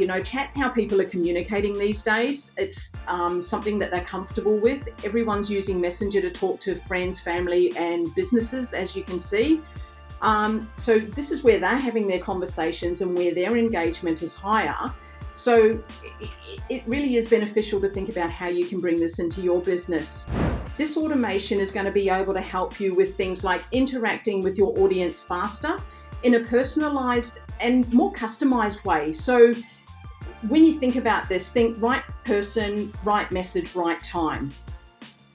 You know, chat's how people are communicating these days. It's um, something that they're comfortable with. Everyone's using Messenger to talk to friends, family, and businesses, as you can see. Um, so, this is where they're having their conversations and where their engagement is higher. So, it, really is beneficial to think about how you can bring this into your business. This automation is going to be able to help you with things like interacting with your audience faster in a personalized and more customized way. So, when you think about this, think right person, right message, right time.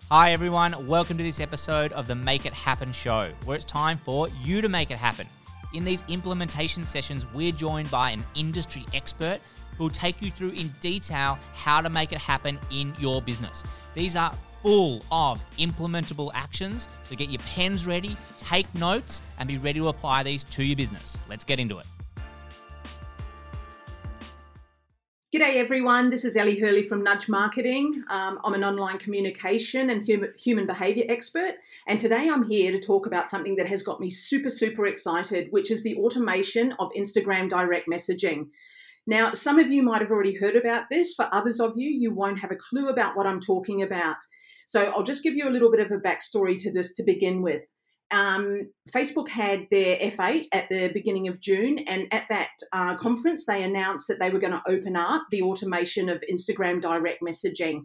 Hi, everyone. Welcome to this episode of the Make It Happen show, where it's time for you to make it happen. In these implementation sessions, we're joined by an industry expert who will take you through in detail how to make it happen in your business. These are full of implementable actions, so get your pens ready, take notes, and be ready to apply these to your business. Let's get into it. G'day everyone, this is Elly Hurley from Nudge Marketing. Um, I'm an online communication and human, human behavior expert, and today I'm here to talk about something that has got me super, super excited, which is the automation of Instagram direct messaging. Now, some of you might have already heard about this, for others of you, you won't have a clue about what I'm talking about. So I'll just give you a little bit of a backstory to this to begin with um, Facebook had their F8 at the beginning of June, and at that uh, conference, they announced that they were going to open up the automation of Instagram direct messaging.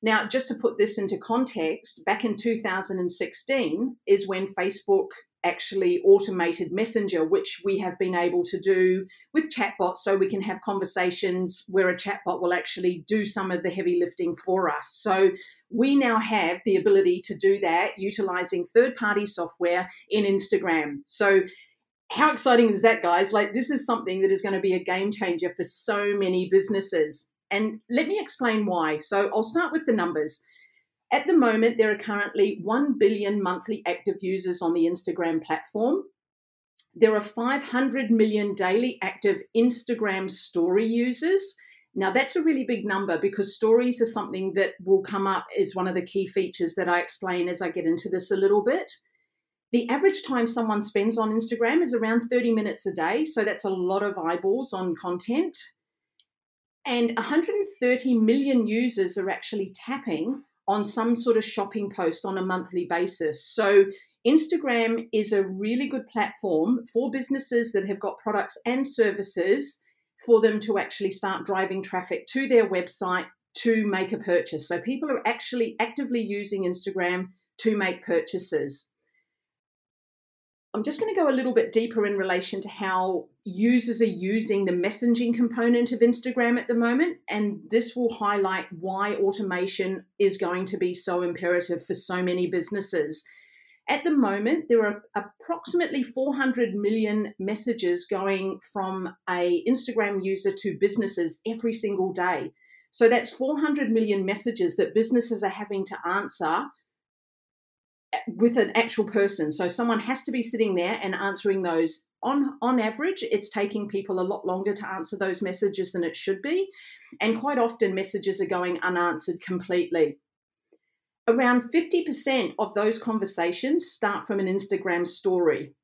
Now, just to put this into context, back in 2016 is when Facebook actually automated Messenger, which we have been able to do with chatbots so we can have conversations where a chatbot will actually do some of the heavy lifting for us. So we now have the ability to do that utilizing third party software in Instagram. So how exciting is that, guys? Like, this is something that is going to be a game changer for so many businesses. And let me explain why. So, I'll start with the numbers. At the moment, there are currently 1 billion monthly active users on the Instagram platform. There are 500 million daily active Instagram story users. Now, that's a really big number because stories are something that will come up as one of the key features that I explain as I get into this a little bit. The average time someone spends on Instagram is around 30 minutes a day, so that's a lot of eyeballs on content. And 130 million users are actually tapping on some sort of shopping post on a monthly basis. So, Instagram is a really good platform for businesses that have got products and services for them to actually start driving traffic to their website to make a purchase. So people are actually actively using Instagram to make purchases. I'm just going to go a little bit deeper in relation to how users are using the messaging component of Instagram at the moment. And this will highlight why automation is going to be so imperative for so many businesses. At the moment, there are approximately 400 million messages going from a Instagram user to businesses every single day. So that's 400 million messages that businesses are having to answer with an actual person. So someone has to be sitting there and answering those. On on average, it's taking people a lot longer to answer those messages than it should be, and quite often messages are going unanswered completely around 50% of those conversations start from an Instagram story.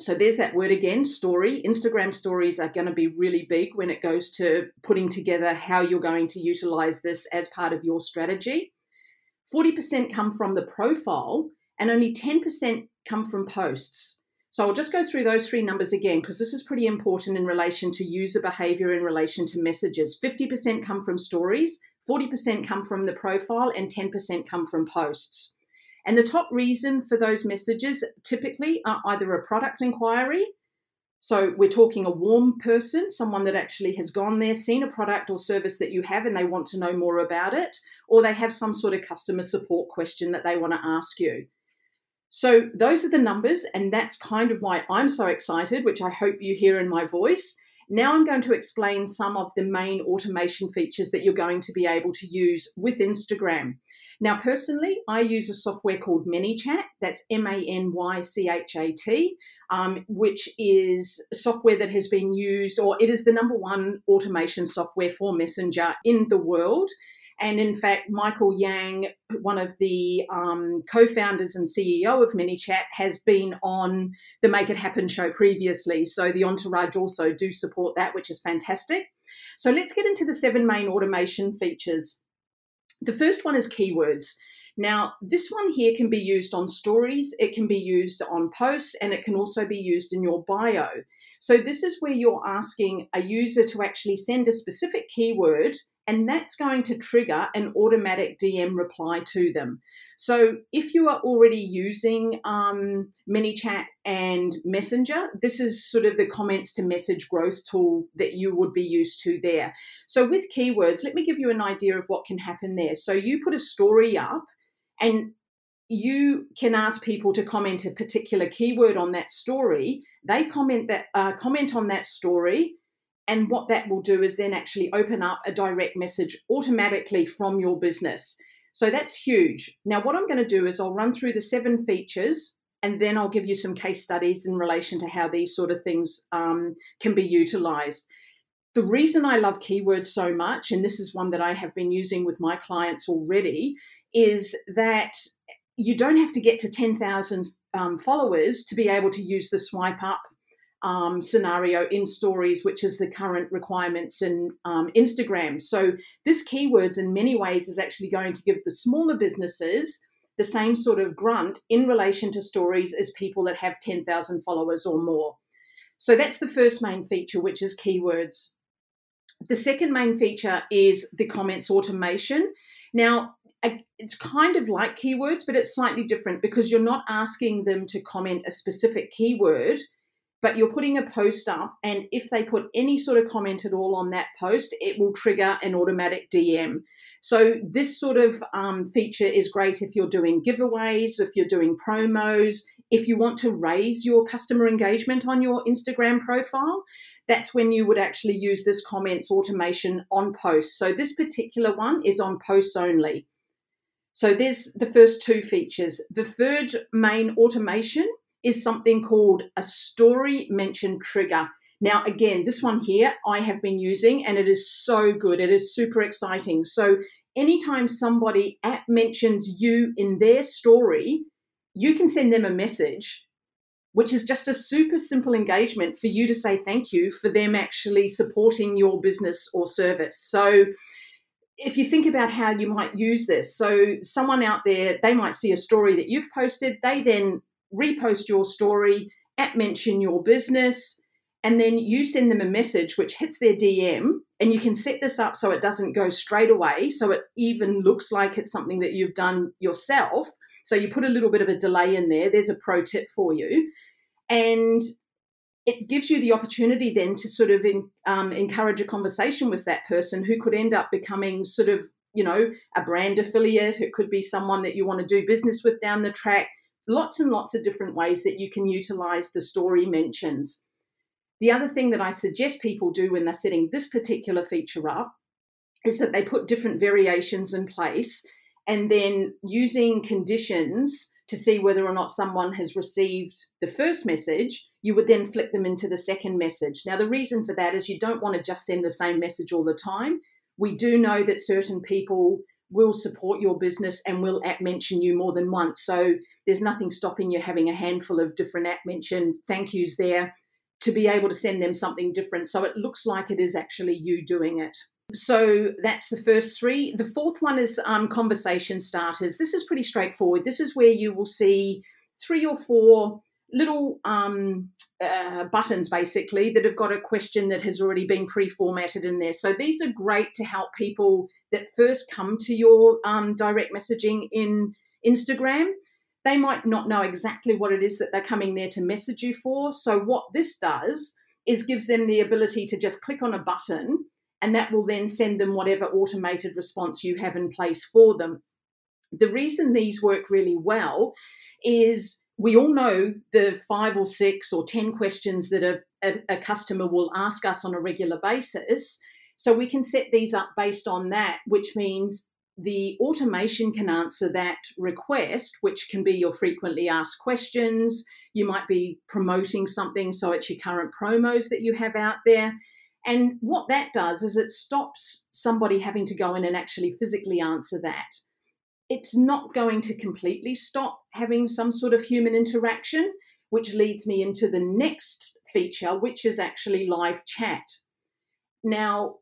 So there's that word again, story. Instagram stories are going to be really big when it goes to putting together how you're going to utilize this as part of your strategy. 40% come from the profile and only 10% come from posts. So I'll just go through those three numbers again because this is pretty important in relation to user behavior in relation to messages. 50% come from stories, 40% come from the profile, and 10% come from posts. And the top reason for those messages typically are either a product inquiry. So we're talking a warm person, someone that actually has gone there, seen a product or service that you have, and they want to know more about it, or they have some sort of customer support question that they want to ask you. So those are the numbers, and that's kind of why I'm so excited, which I hope you hear in my voice. Now I'm going to explain some of the main automation features that you're going to be able to use with Instagram. Now, personally, I use a software called ManyChat. That's M A N Y C H A T, um, which is software that has been used, or it is the number one automation software for Messenger in the world. And in fact, Michael Yang, one of the um, co founders and CEO of ManyChat, has been on the Make It Happen show previously. So the entourage also do support that, which is fantastic. So let's get into the seven main automation features. The first one is keywords. Now, this one here can be used on stories, it can be used on posts, and it can also be used in your bio. So, this is where you're asking a user to actually send a specific keyword, and that's going to trigger an automatic DM reply to them. So, if you are already using um, ManyChat and Messenger, this is sort of the comments to message growth tool that you would be used to there. So, with keywords, let me give you an idea of what can happen there. So, you put a story up and you can ask people to comment a particular keyword on that story. They comment that uh, comment on that story, and what that will do is then actually open up a direct message automatically from your business. So that's huge. Now, what I'm going to do is I'll run through the seven features and then I'll give you some case studies in relation to how these sort of things um, can be utilized. The reason I love keywords so much, and this is one that I have been using with my clients already, is that you don't have to get to 10,000 um, followers to be able to use the swipe up um, scenario in stories, which is the current requirements in um, Instagram. So, this keywords in many ways is actually going to give the smaller businesses the same sort of grunt in relation to stories as people that have 10,000 followers or more. So, that's the first main feature, which is keywords. The second main feature is the comments automation. Now, it's kind of like keywords, but it's slightly different because you're not asking them to comment a specific keyword, but you're putting a post up. And if they put any sort of comment at all on that post, it will trigger an automatic DM. So, this sort of um, feature is great if you're doing giveaways, if you're doing promos, if you want to raise your customer engagement on your Instagram profile. That's when you would actually use this comments automation on posts. So, this particular one is on posts only. So there's the first two features. The third main automation is something called a story mention trigger. Now, again, this one here I have been using and it is so good. It is super exciting. So, anytime somebody mentions you in their story, you can send them a message, which is just a super simple engagement for you to say thank you for them actually supporting your business or service. So, if you think about how you might use this, so someone out there, they might see a story that you've posted, they then repost your story, at mention your business, and then you send them a message which hits their DM, and you can set this up so it doesn't go straight away, so it even looks like it's something that you've done yourself. So you put a little bit of a delay in there. There's a pro tip for you. And it gives you the opportunity then to sort of in, um, encourage a conversation with that person who could end up becoming sort of you know a brand affiliate it could be someone that you want to do business with down the track lots and lots of different ways that you can utilize the story mentions the other thing that i suggest people do when they're setting this particular feature up is that they put different variations in place and then using conditions to see whether or not someone has received the first message, you would then flip them into the second message. Now, the reason for that is you don't want to just send the same message all the time. We do know that certain people will support your business and will at mention you more than once. So there's nothing stopping you having a handful of different at mention thank yous there to be able to send them something different. So it looks like it is actually you doing it. So that's the first three. The fourth one is um, conversation starters. This is pretty straightforward. This is where you will see three or four little um, uh, buttons basically that have got a question that has already been pre-formatted in there. So these are great to help people that first come to your um, direct messaging in Instagram. They might not know exactly what it is that they're coming there to message you for. So what this does is gives them the ability to just click on a button and that will then send them whatever automated response you have in place for them. The reason these work really well is we all know the five or six or 10 questions that a, a, a, customer will ask us on a regular basis. So we can set these up based on that, which means the automation can answer that request, which can be your frequently asked questions. You might be promoting something, so it's your current promos that you have out there. And what that does is it stops somebody having to go in and actually physically answer that. It's not going to completely stop having some sort of human interaction, which leads me into the next feature, which is actually live chat. Now,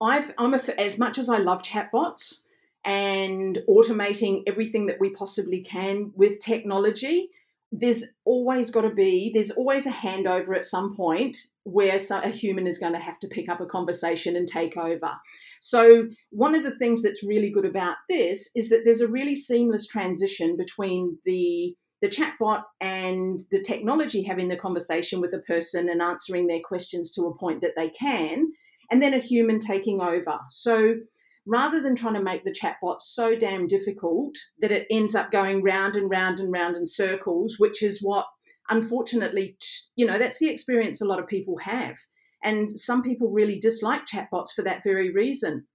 I've I'm a, as much as I love chatbots and automating everything that we possibly can with technology there's always got to be there's always a handover at some point where a human is going to have to pick up a conversation and take over. So one of the things that's really good about this is that there's a really seamless transition between the the chatbot and the technology having the conversation with a person and answering their questions to a point that they can and then a human taking over. So rather than trying to make the chatbot so damn difficult that it ends up going round and round and round in circles, which is what unfortunately, you know, that's the experience a lot of people have. And some people really dislike chatbots for that very reason.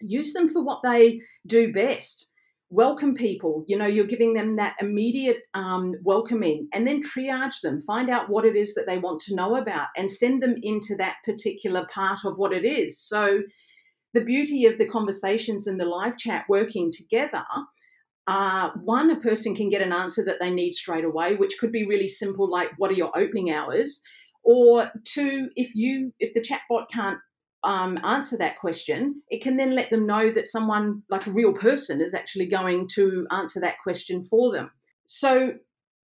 Use them for what they do best. Welcome people. You know, you're giving them that immediate um, welcoming and then triage them. Find out what it is that they want to know about and send them into that particular part of what it is. So, the beauty of the conversations and the live chat working together uh, one, a person can get an answer that they need straight away, which could be really simple, like "What are your opening hours?" Or two, if you if the chatbot can't um, answer that question, it can then let them know that someone, like a real person, is actually going to answer that question for them. So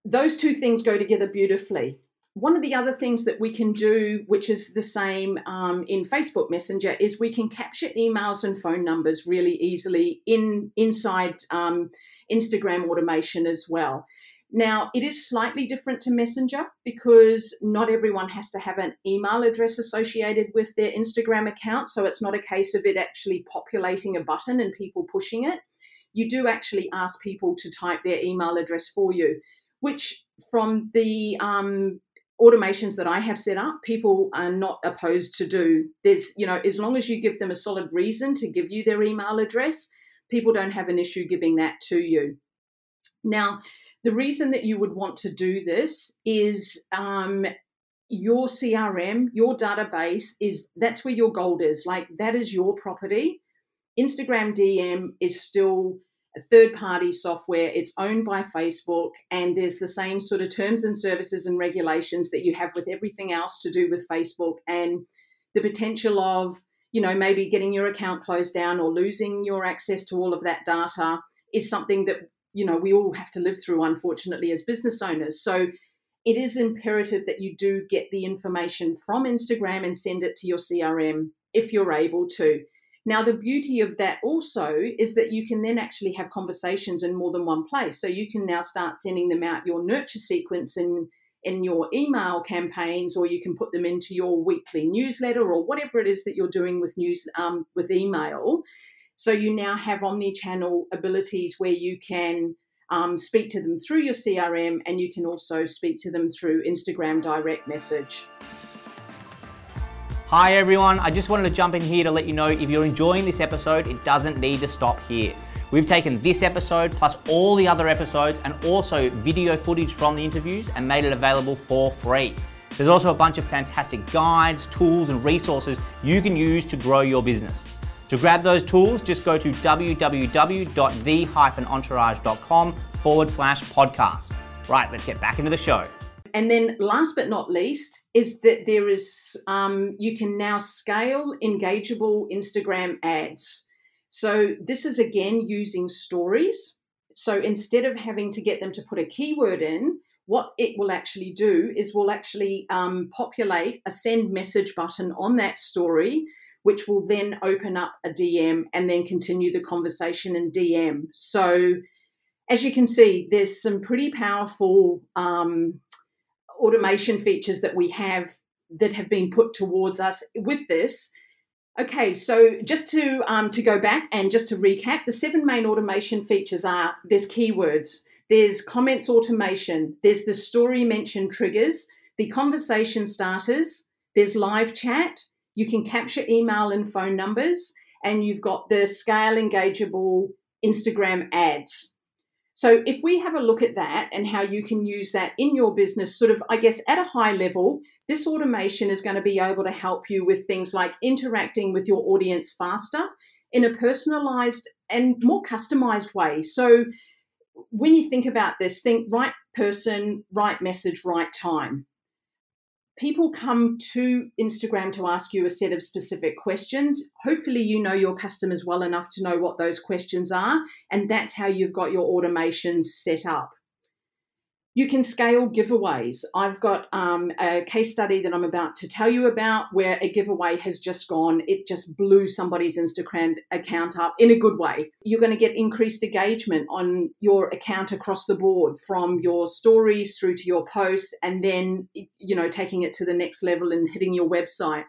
those two things go together beautifully one of the other things that we can do, which is the same um, in Facebook Messenger, is we can capture emails and phone numbers really easily in inside um, Instagram automation as well. Now, it is slightly different to Messenger because not everyone has to have an email address associated with their Instagram account. So it's not a case of it actually populating a button and people pushing it. You do actually ask people to type their email address for you, which from the um, automations that I have set up, people are not opposed to do. There's, you know, as long as you give them a solid reason to give you their email address, people don't have an issue giving that to you. Now, the reason that you would want to do this is um, your CRM, your database is that's where your gold is. Like that is your property. Instagram DM is still third party software. It's owned by Facebook, and there's the same sort of terms and services and regulations that you have with everything else to do with Facebook, and the potential of you know maybe getting your account closed down or losing your access to all of that data is something that you know we all have to live through unfortunately as business owners so it is imperative that you do get the information from Instagram and send it to your CRM if you're able to now, the beauty of that also is that you can then actually have conversations in more than one place. So you can now start sending them out your nurture sequence in, in your email campaigns, or you can put them into your weekly newsletter or whatever it is that you're doing with news um, with email. So you now have omni-channel abilities where you can um, speak to them through your CRM and you can also speak to them through Instagram direct message. Hi everyone, I just wanted to jump in here to let you know if you're enjoying this episode, it doesn't need to stop here. We've taken this episode plus all the other episodes and also video footage from the interviews and made it available for free. There's also a bunch of fantastic guides, tools, and resources you can use to grow your business. To grab those tools, just go to www.the-entourage.com forward slash podcast. Right, let's get back into the show. And then, last but not least, is that there is um, you can now scale engageable Instagram ads. So this is again using stories. So instead of having to get them to put a keyword in, what it will actually do is will actually um, populate a send message button on that story, which will then open up a DM and then continue the conversation in DM. So as you can see, there's some pretty powerful um, automation features that we have that have been put towards us with this. Okay, so just to um, to go back and just to recap, the seven main automation features are there's keywords, there's comments automation, there's the story mention triggers, the conversation starters, there's live chat, you can capture email and phone numbers, and you've got the scale engageable Instagram ads. So, if we have a look at that and how you can use that in your business, sort of, I guess, at a high level, this automation is going to be able to help you with things like interacting with your audience faster in a personalized and more customized way. So, when you think about this, think right person, right message, right time. People come to Instagram to ask you a set of specific questions. Hopefully, you know your customers well enough to know what those questions are, and that's how you've got your automations set up. You can scale giveaways. I've got um, a case study that I'm about to tell you about where a giveaway has just gone. It just blew somebody's Instagram account up in a good way. You're going to get increased engagement on your account across the board from your stories through to your posts and then, you know, taking it to the next level and hitting your website.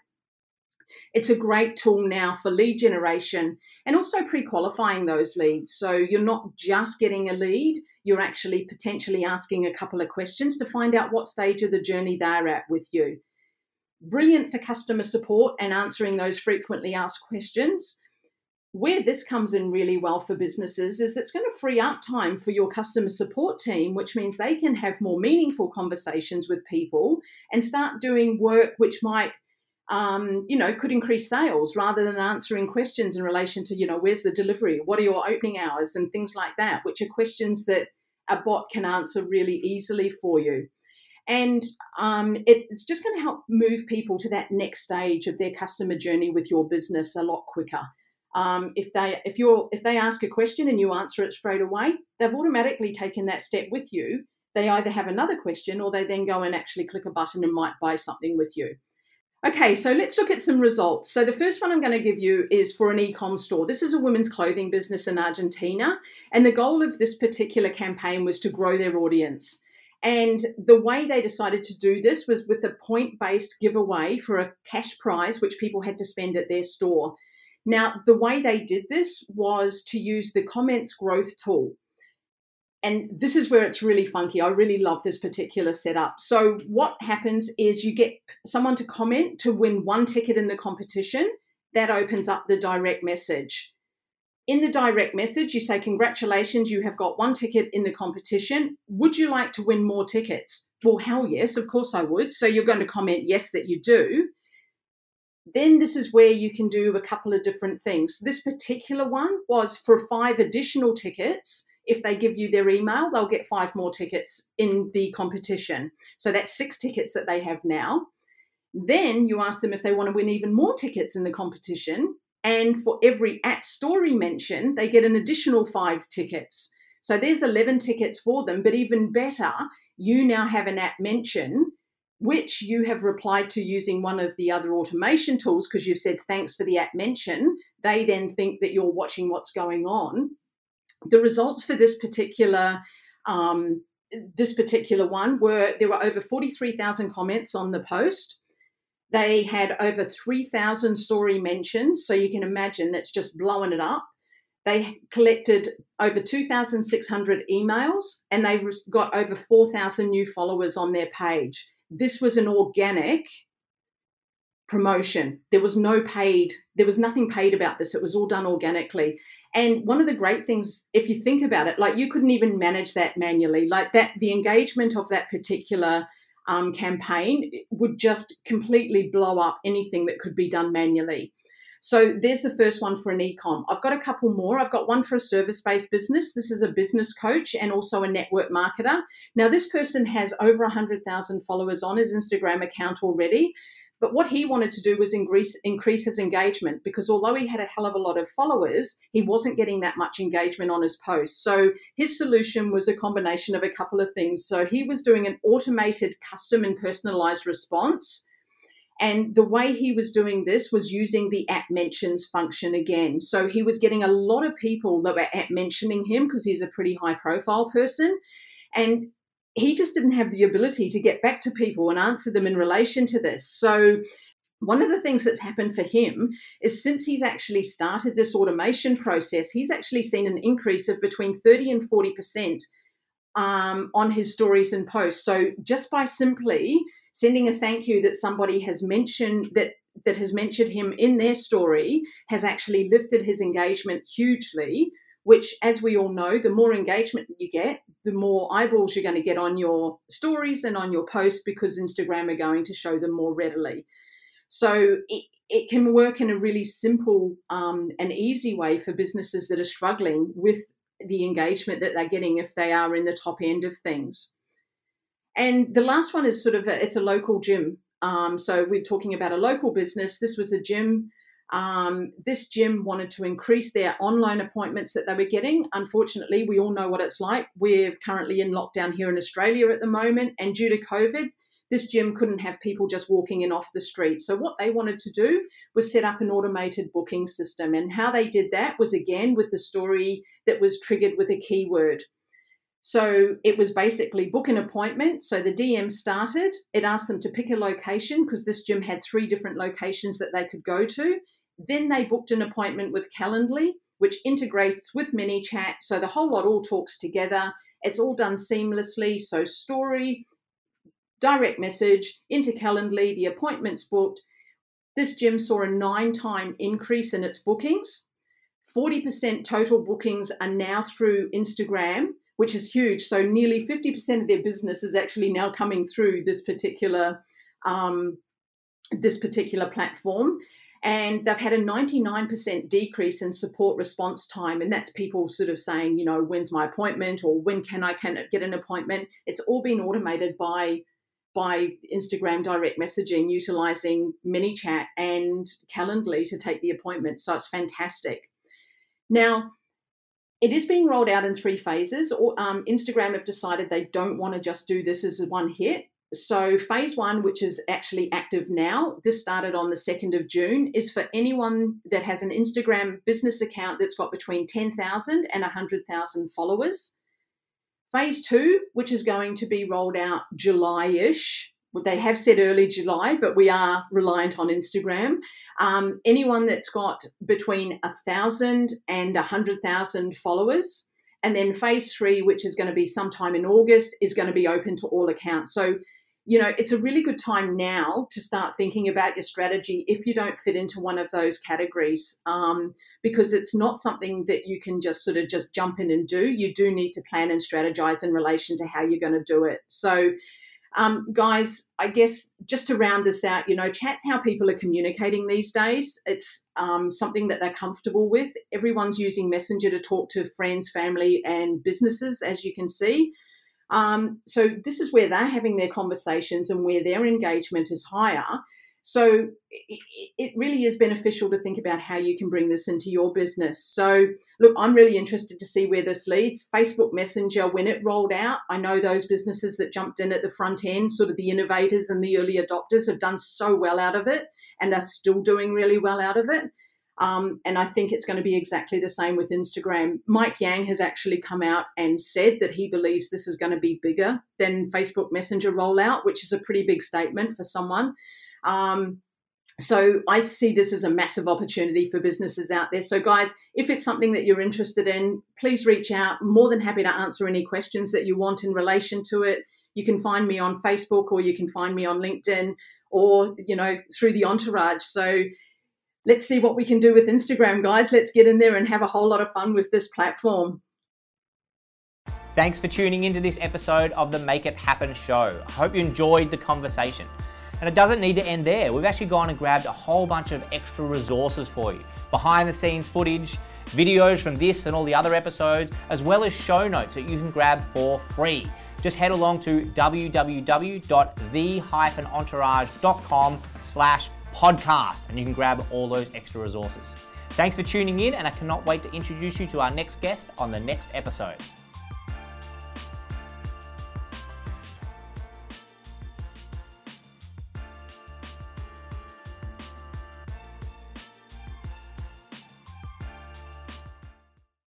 It's a great tool now for lead generation and also pre qualifying those leads. So you're not just getting a lead, you're actually potentially asking a couple of questions to find out what stage of the journey they're at with you. Brilliant for customer support and answering those frequently asked questions. Where this comes in really well for businesses is it's going to free up time for your customer support team, which means they can have more meaningful conversations with people and start doing work which might um, you know, could increase sales rather than answering questions in relation to, you know, where's the delivery? What are your opening hours? And things like that, which are questions that a bot can answer really easily for you. And um, it, it's just going to help move people to that next stage of their customer journey with your business a lot quicker. Um, if they if you're if they ask a question and you answer it straight away, they've automatically taken that step with you. They either have another question or they then go and actually click a button and might buy something with you. Okay, so let's look at some results. So the first one I'm going to give you is for an e-com store. This is a women's clothing business in Argentina, and the goal of this particular campaign was to grow their audience. And the way they decided to do this was with a point-based giveaway for a cash prize which people had to spend at their store. Now, the way they did this was to use the comments growth tool and this is where it's really funky. I really love this particular setup. So, what happens is you get someone to comment to win one ticket in the competition. That opens up the direct message. In the direct message, you say, Congratulations, you have got one ticket in the competition. Would you like to win more tickets? Well, hell yes, of course I would. So, you're going to comment yes that you do. Then, this is where you can do a couple of different things. This particular one was for five additional tickets if they give you their email, they'll get five more tickets in the competition. So that's six tickets that they have now. Then you ask them if they want to win even more tickets in the competition. And for every at story mention, they get an additional five tickets. So there's 11 tickets for them. But even better, you now have an at mention, which you have replied to using one of the other automation tools because you've said thanks for the at mention. They then think that you're watching what's going on the results for this particular um, this particular one were there were over 43,000 comments on the post. They had over 3,000 story mentions, so you can imagine it's just blowing it up. They collected over 2,600 emails and they got over 4,000 new followers on their page. This was an organic promotion. There was no paid, there was nothing paid about this. It was all done organically. And one of the great things, if you think about it, like you couldn't even manage that manually, like that, the engagement of that particular um, campaign would just completely blow up anything that could be done manually. So there's the first one for an ecom. I've got a couple more. I've got one for a service based business. This is a business coach and also a network marketer. Now, this person has over 100,000 followers on his Instagram account already. But what he wanted to do was increase, increase his engagement because although he had a hell of a lot of followers, he wasn't getting that much engagement on his posts. So his solution was a combination of a couple of things. So he was doing an automated, custom, and personalized response. And the way he was doing this was using the at mentions function again. So he was getting a lot of people that were at mentioning him because he's a pretty high profile person. And he just didn't have the ability to get back to people and answer them in relation to this. So, one of the things that's happened for him is since he's actually started this automation process, he's actually seen an increase of between 30 and 40% um, on his stories and posts. So, just by simply sending a thank you that somebody has mentioned that that has mentioned him in their story has actually lifted his engagement hugely which, as we all know, the more engagement you get, the more eyeballs you're going to get on your stories and on your posts because Instagram are going to show them more readily. So it, it can work in a really simple um, and easy way for businesses that are struggling with the engagement that they're getting if they are in the top end of things. And the last one is sort of a, it's a local gym Um, so we're talking about a local business. This was a gym. Um, this gym wanted to increase their online appointments that they were getting. Unfortunately, we all know what it's like. We're currently in lockdown here in Australia at the moment, and due to COVID, this gym couldn't have people just walking in off the street. So, what they wanted to do was set up an automated booking system. And how they did that was again with the story that was triggered with a keyword. So it was basically book an appointment. So the DM started. It asked them to pick a location because this gym had three different locations that they could go to. Then they booked an appointment with Calendly, which integrates with ManyChat. So the whole lot all talks together. It's all done seamlessly. So story, direct message into Calendly, the appointment's booked. This gym saw a nine time increase in its bookings. 40% total bookings are now through Instagram which is huge. So nearly 50% of their business is actually now coming through this particular um, this particular platform. And they've had a 99% decrease in support response time. And that's people sort of saying, you know, when's my appointment or when can I can get an appointment? It's all been automated by by Instagram direct messaging utilizing ManyChat and Calendly to take the appointment. So it's fantastic. Now, it is being rolled out in three phases. Um, Instagram have decided they don't want to just do this as one hit. So, phase one, which is actually active now, this started on the 2nd of June, is for anyone that has an Instagram business account that's got between 10,000 and 100,000 followers. Phase two, which is going to be rolled out July ish, they have said early July, but we are reliant on Instagram. Um, anyone that's got between a thousand and a hundred thousand followers, and then phase three, which is going to be sometime in August, is going to be open to all accounts. So, you know, it's a really good time now to start thinking about your strategy if you don't fit into one of those categories, um, because it's not something that you can just sort of just jump in and do. You do need to plan and strategize in relation to how you're going to do it. So, um, guys, I guess just to round this out, you know, chat's how people are communicating these days. It's um, something that they're comfortable with. Everyone's using Messenger to talk to friends, family, and businesses, as you can see. Um, so this is where they're having their conversations and where their engagement is higher. So it, it, really is beneficial to think about how you can bring this into your business. So, look, I'm really interested to see where this leads. Facebook Messenger, when it rolled out, I know those businesses that jumped in at the front end, sort of the innovators and the early adopters, have done so well out of it and are still doing really well out of it. Um, and I think it's going to be exactly the same with Instagram. Mike Yang has actually come out and said that he believes this is going to be bigger than Facebook Messenger rollout, which is a pretty big statement for someone. Um, so I see this as a massive opportunity for businesses out there. So, guys, if it's something that you're interested in, please reach out. More than happy to answer any questions that you want in relation to it. You can find me on Facebook or you can find me on LinkedIn or, you know, through the entourage. So let's see what we can do with Instagram, guys. Let's get in there and have a whole lot of fun with this platform. Thanks for tuning into this episode of the Make It Happen show. I hope you enjoyed the conversation. And it doesn't need to end there. We've actually gone and grabbed a whole bunch of extra resources for you. Behind the scenes footage, videos from this and all the other episodes, as well as show notes that you can grab for free. Just head along to www.the-entourage.com slash podcast and you can grab all those extra resources. Thanks for tuning in and I cannot wait to introduce you to our next guest on the next episode.